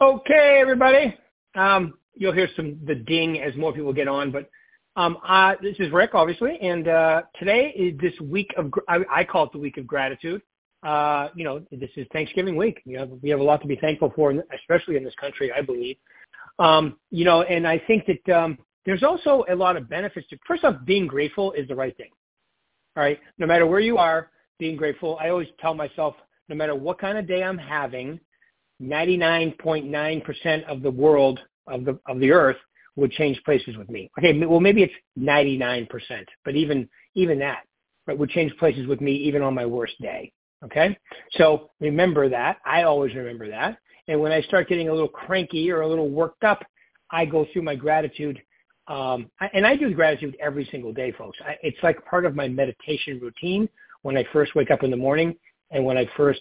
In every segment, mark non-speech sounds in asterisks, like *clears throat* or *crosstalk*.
Okay, everybody. Um, you'll hear some the ding as more people get on, but um, uh, this is Rick, obviously, and uh, today is this week of I, I call it the week of gratitude. Uh, you know, this is Thanksgiving week. We have we have a lot to be thankful for, especially in this country, I believe. Um, you know, and I think that um, there's also a lot of benefits to. First off, being grateful is the right thing. All right, no matter where you are, being grateful. I always tell myself, no matter what kind of day I'm having, 99.9% of the world of the of the earth would change places with me. Okay, well maybe it's 99%, but even even that right, would change places with me even on my worst day. Okay, so remember that. I always remember that. And when I start getting a little cranky or a little worked up, I go through my gratitude. Um, and I do gratitude every single day, folks. I, it's like part of my meditation routine when I first wake up in the morning and when I first,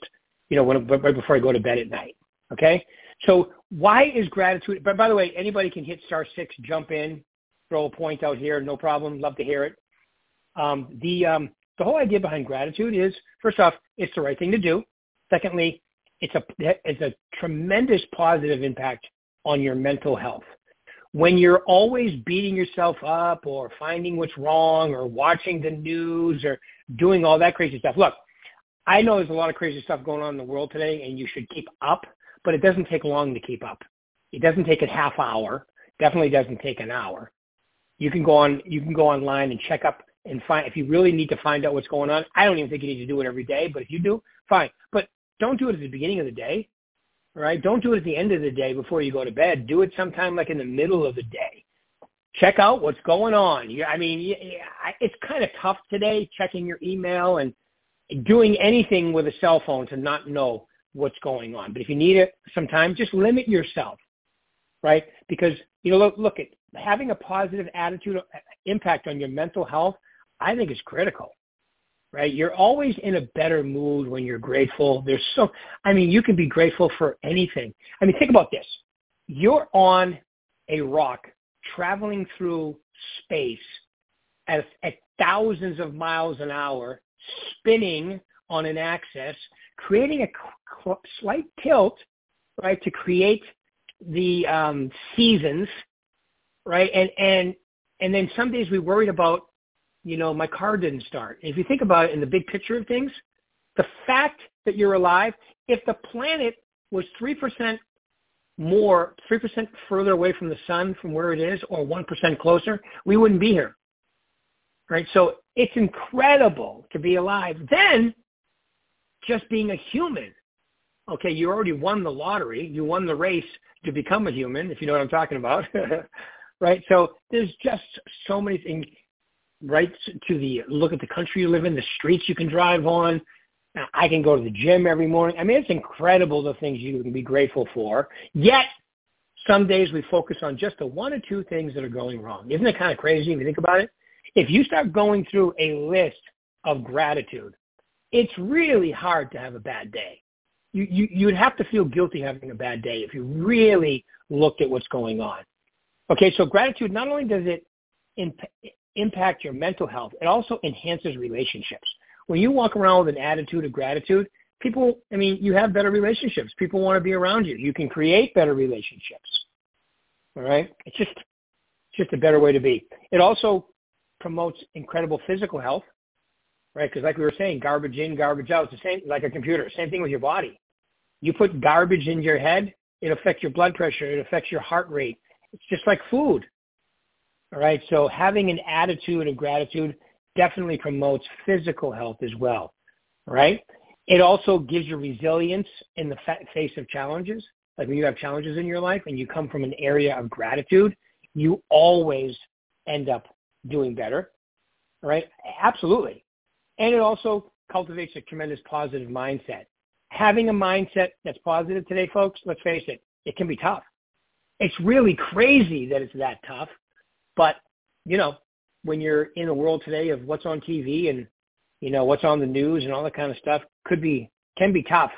you know, when, right before I go to bed at night. Okay? So why is gratitude, but by the way, anybody can hit star six, jump in, throw a point out here, no problem. Love to hear it. Um, the, um, the whole idea behind gratitude is, first off, it's the right thing to do. Secondly, it's a, it's a tremendous positive impact on your mental health. When you're always beating yourself up or finding what's wrong or watching the news or doing all that crazy stuff, look, I know there's a lot of crazy stuff going on in the world today and you should keep up but it doesn't take long to keep up. It doesn't take a half hour. Definitely doesn't take an hour. You can go on. You can go online and check up and find if you really need to find out what's going on. I don't even think you need to do it every day, but if you do, fine. But don't do it at the beginning of the day, right? Don't do it at the end of the day before you go to bed. Do it sometime like in the middle of the day. Check out what's going on. I mean, it's kind of tough today checking your email and doing anything with a cell phone to not know what's going on. But if you need it sometime, just limit yourself, right? Because, you know, look, look at having a positive attitude impact on your mental health, I think is critical, right? You're always in a better mood when you're grateful. There's so, I mean, you can be grateful for anything. I mean, think about this. You're on a rock traveling through space at, at thousands of miles an hour, spinning on an axis, creating a slight tilt, right, to create the um, seasons, right? And and and then some days we worried about, you know, my car didn't start. If you think about it in the big picture of things, the fact that you're alive, if the planet was three percent more, three percent further away from the sun from where it is, or one percent closer, we wouldn't be here. Right? So it's incredible to be alive. Then just being a human okay, you already won the lottery. You won the race to become a human, if you know what I'm talking about. *laughs* right? So there's just so many things, right? To the look at the country you live in, the streets you can drive on. I can go to the gym every morning. I mean, it's incredible the things you can be grateful for. Yet, some days we focus on just the one or two things that are going wrong. Isn't it kind of crazy if you think about it? If you start going through a list of gratitude, it's really hard to have a bad day you, you you would have to feel guilty having a bad day if you really looked at what's going on. Okay, so gratitude not only does it imp- impact your mental health, it also enhances relationships. When you walk around with an attitude of gratitude, people, I mean, you have better relationships. People want to be around you. You can create better relationships. All right, it's just just a better way to be. It also promotes incredible physical health, right? Because like we were saying, garbage in, garbage out. It's the same like a computer. Same thing with your body. You put garbage in your head, it affects your blood pressure, it affects your heart rate. It's just like food. All right. So having an attitude of gratitude definitely promotes physical health as well. Right. It also gives you resilience in the face of challenges. Like when you have challenges in your life and you come from an area of gratitude, you always end up doing better. Right. Absolutely. And it also cultivates a tremendous positive mindset having a mindset that's positive today, folks, let's face it, it can be tough. It's really crazy that it's that tough. But, you know, when you're in a world today of what's on TV and, you know, what's on the news and all that kind of stuff could be, can be tough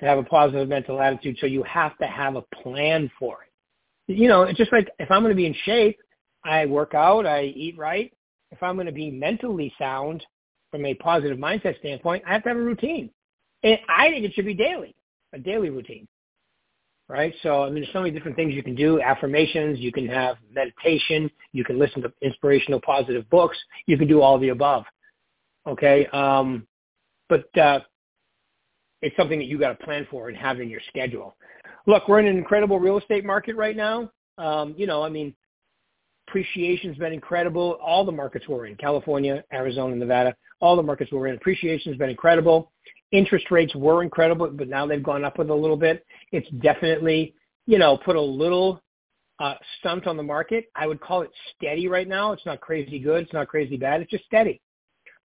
to have a positive mental attitude. So you have to have a plan for it. You know, it's just like if I'm going to be in shape, I work out, I eat right. If I'm going to be mentally sound from a positive mindset standpoint, I have to have a routine. And I think it should be daily, a daily routine. right? So, I mean, there's so many different things you can do. Affirmations, you can have meditation, you can listen to inspirational, positive books, you can do all the above. Okay, um, but uh, it's something that you got to plan for and have in your schedule. Look, we're in an incredible real estate market right now. Um, you know, I mean, appreciation's been incredible. All the markets we're in, California, Arizona, Nevada, all the markets we're in, appreciation's been incredible. Interest rates were incredible, but now they've gone up with a little bit. It's definitely, you know, put a little uh, stunt on the market. I would call it steady right now. It's not crazy good. It's not crazy bad. It's just steady.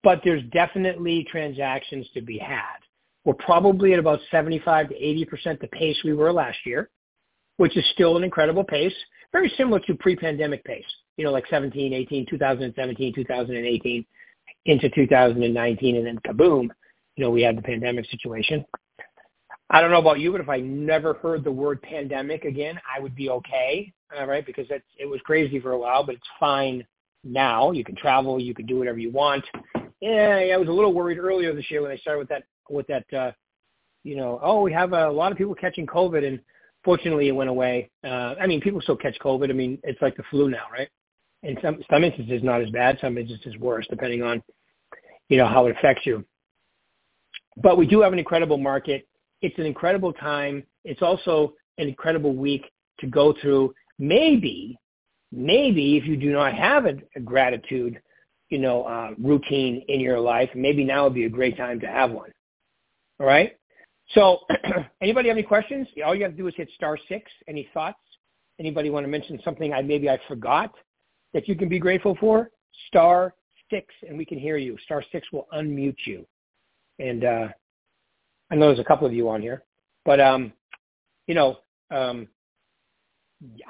But there's definitely transactions to be had. We're probably at about 75 to 80% the pace we were last year, which is still an incredible pace, very similar to pre-pandemic pace, you know, like 17, 18, 2017, 2018 into 2019, and then kaboom, you know, we had the pandemic situation. I don't know about you, but if I never heard the word pandemic again, I would be okay, all right? Because that's, it was crazy for a while, but it's fine now. You can travel, you can do whatever you want. Yeah, I was a little worried earlier this year when I started with that with that, uh, you know, oh, we have a lot of people catching COVID, and fortunately, it went away. Uh, I mean, people still catch COVID. I mean, it's like the flu now, right? In some some instances, not as bad. Some instances, worse, depending on, you know, how it affects you. But we do have an incredible market. It's an incredible time. It's also an incredible week to go through. Maybe, maybe if you do not have a, a gratitude, you know, uh, routine in your life, maybe now would be a great time to have one. All right. So *clears throat* anybody have any questions? All you have to do is hit star six. Any thoughts? Anybody want to mention something I maybe I forgot that you can be grateful for? Star six, and we can hear you. Star six will unmute you. And uh, I know there's a couple of you on here, but um, you know, um,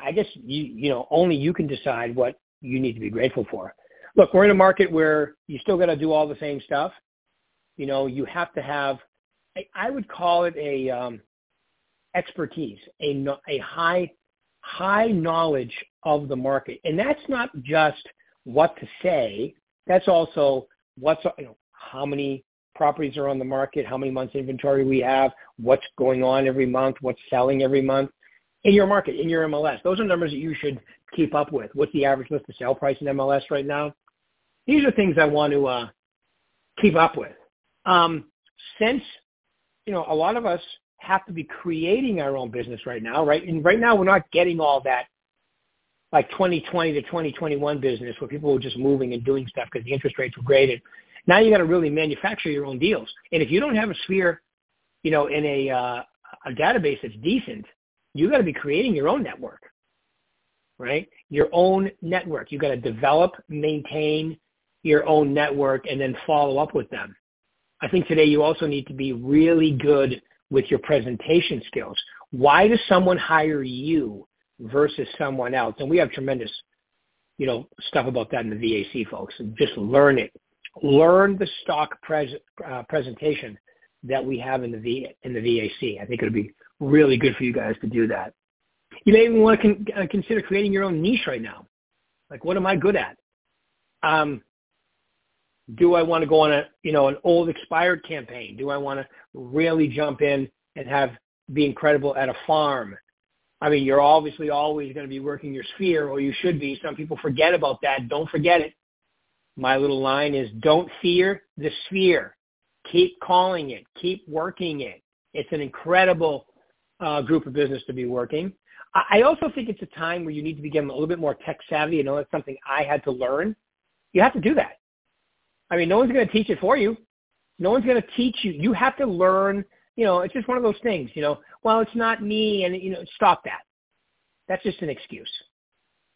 I guess you you know only you can decide what you need to be grateful for. Look, we're in a market where you still got to do all the same stuff. You know, you have to have I would call it a um, expertise, a, a high high knowledge of the market, and that's not just what to say. That's also what's you know how many properties are on the market, how many months inventory we have, what's going on every month, what's selling every month in your market, in your MLS. Those are numbers that you should keep up with. What's the average list to sale price in MLS right now? These are things I want to uh, keep up with. Um, since you know, a lot of us have to be creating our own business right now, right? And right now we're not getting all that like 2020 to 2021 business where people were just moving and doing stuff because the interest rates were great. And now you got to really manufacture your own deals. And if you don't have a sphere, you know, in a, uh, a database that's decent, you got to be creating your own network, right? Your own network. You got to develop, maintain your own network, and then follow up with them. I think today you also need to be really good with your presentation skills. Why does someone hire you versus someone else? And we have tremendous, you know, stuff about that in the VAC, folks. Just learn it. Learn the stock pres- uh, presentation that we have in the v- in the VAC. I think it would be really good for you guys to do that. You may even want to con- uh, consider creating your own niche right now. Like, what am I good at? Um, do I want to go on a you know an old expired campaign? Do I want to really jump in and have be incredible at a farm? I mean, you're obviously always going to be working your sphere, or you should be. Some people forget about that. Don't forget it. My little line is don't fear the sphere. Keep calling it. Keep working it. It's an incredible uh, group of business to be working. I also think it's a time where you need to become a little bit more tech savvy. You know, that's something I had to learn. You have to do that. I mean, no one's going to teach it for you. No one's going to teach you. You have to learn. You know, it's just one of those things. You know, well, it's not me, and you know, stop that. That's just an excuse.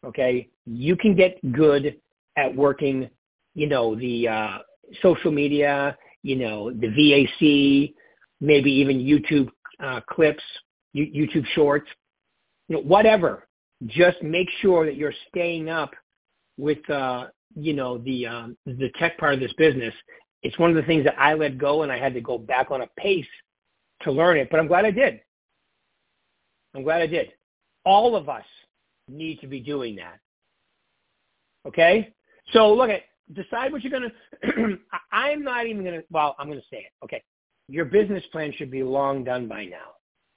Okay, you can get good at working. You know, the uh, social media. You know, the VAC, maybe even YouTube uh, clips, YouTube Shorts. You know, whatever. Just make sure that you're staying up with uh, you know the um, the tech part of this business, it's one of the things that I let go and I had to go back on a pace to learn it. But I'm glad I did. I'm glad I did. All of us need to be doing that. Okay? So look at decide what you're gonna *clears throat* I'm not even gonna well, I'm gonna say it. Okay. Your business plan should be long done by now.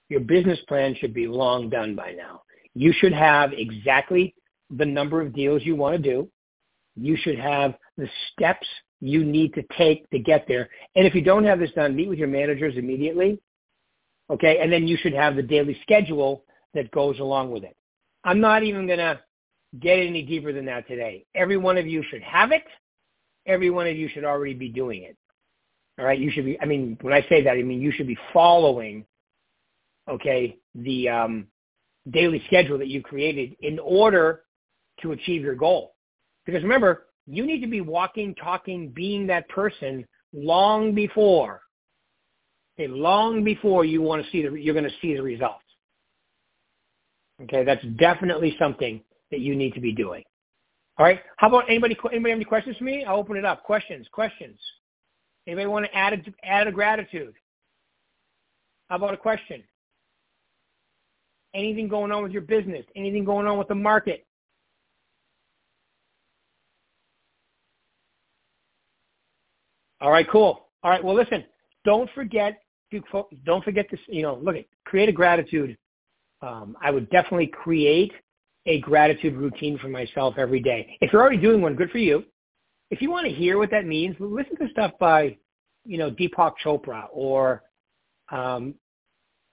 your business plan should be long done by now. You should have exactly the number of deals you want to do. You should have the steps you need to take to get there. And if you don't have this done, meet with your managers immediately. Okay. And then you should have the daily schedule that goes along with it. I'm not even going to get any deeper than that today. Every one of you should have it. Every one of you should already be doing it. All right. You should be, I mean, when I say that, I mean, you should be following, okay, the um, daily schedule that you created in order to achieve your goal. Because remember, you need to be walking, talking, being that person long before, okay, long before you want to see the, you're going to see the results. Okay, that's definitely something that you need to be doing. All right. How about anybody? Anybody have any questions for me? I'll open it up. Questions. Questions. Anybody want to add a, add a gratitude? How about a question? Anything going on with your business? Anything going on with the market? All right, cool. All right, well, listen, don't forget to don't forget to you know look at create a gratitude. Um, I would definitely create a gratitude routine for myself every day. If you're already doing one, good for you. If you want to hear what that means, listen to stuff by, you know, Deepak Chopra or um,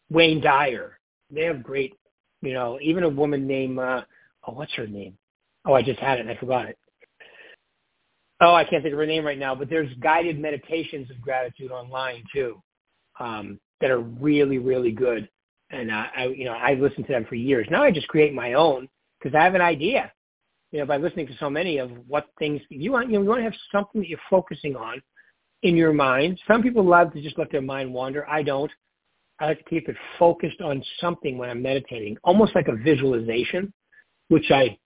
Wayne Dyer. They have great, you know, even a woman named, uh, oh, what's her name? Oh, I just had it and I forgot it. Oh, I can't think of her name right now, but there's guided meditations of gratitude online too um, that are really, really good. And uh, I, you know, I've listened to them for years. Now I just create my own because I have an idea. You know, by listening to so many of what things you want, you know, you want to have something that you're focusing on in your mind. Some people love to just let their mind wander. I don't. I like to keep it focused on something when I'm meditating, almost like a visualization, which I,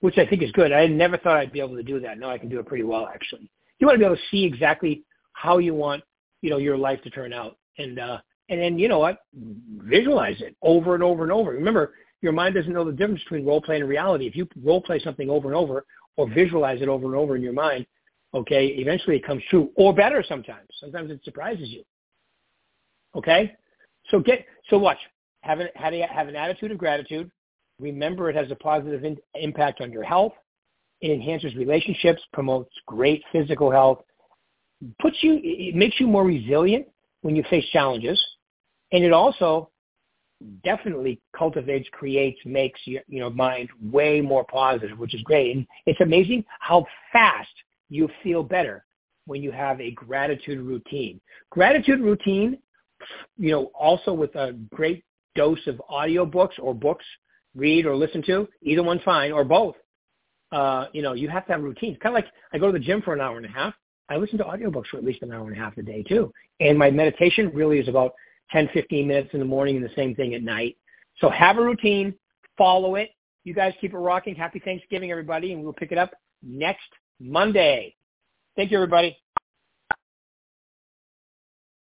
which I think is good. I never thought I'd be able to do that. Now I can do it pretty well, actually. You want to be able to see exactly how you want, you know, your life to turn out, and uh, and then you know what, visualize it over and over and over. Remember, your mind doesn't know the difference between role play and reality. If you role play something over and over or visualize it over and over in your mind, okay, eventually it comes true or better sometimes. Sometimes it surprises you. Okay? So get so watch. Have an have, a, have an attitude of gratitude. Remember it has a positive in, impact on your health. It enhances relationships, promotes great physical health, puts you it makes you more resilient when you face challenges. And it also definitely cultivates, creates, makes your you know mind way more positive, which is great. And it's amazing how fast you feel better when you have a gratitude routine. Gratitude routine, you know, also with a great dose of audiobooks or books, read or listen to, either one's fine or both. Uh, you know, you have to have routines. Kind of like I go to the gym for an hour and a half. I listen to audiobooks for at least an hour and a half a day too. And my meditation really is about 10, 15 minutes in the morning and the same thing at night. So have a routine, follow it. You guys keep it rocking. Happy Thanksgiving, everybody, and we'll pick it up next Monday. Thank you, everybody.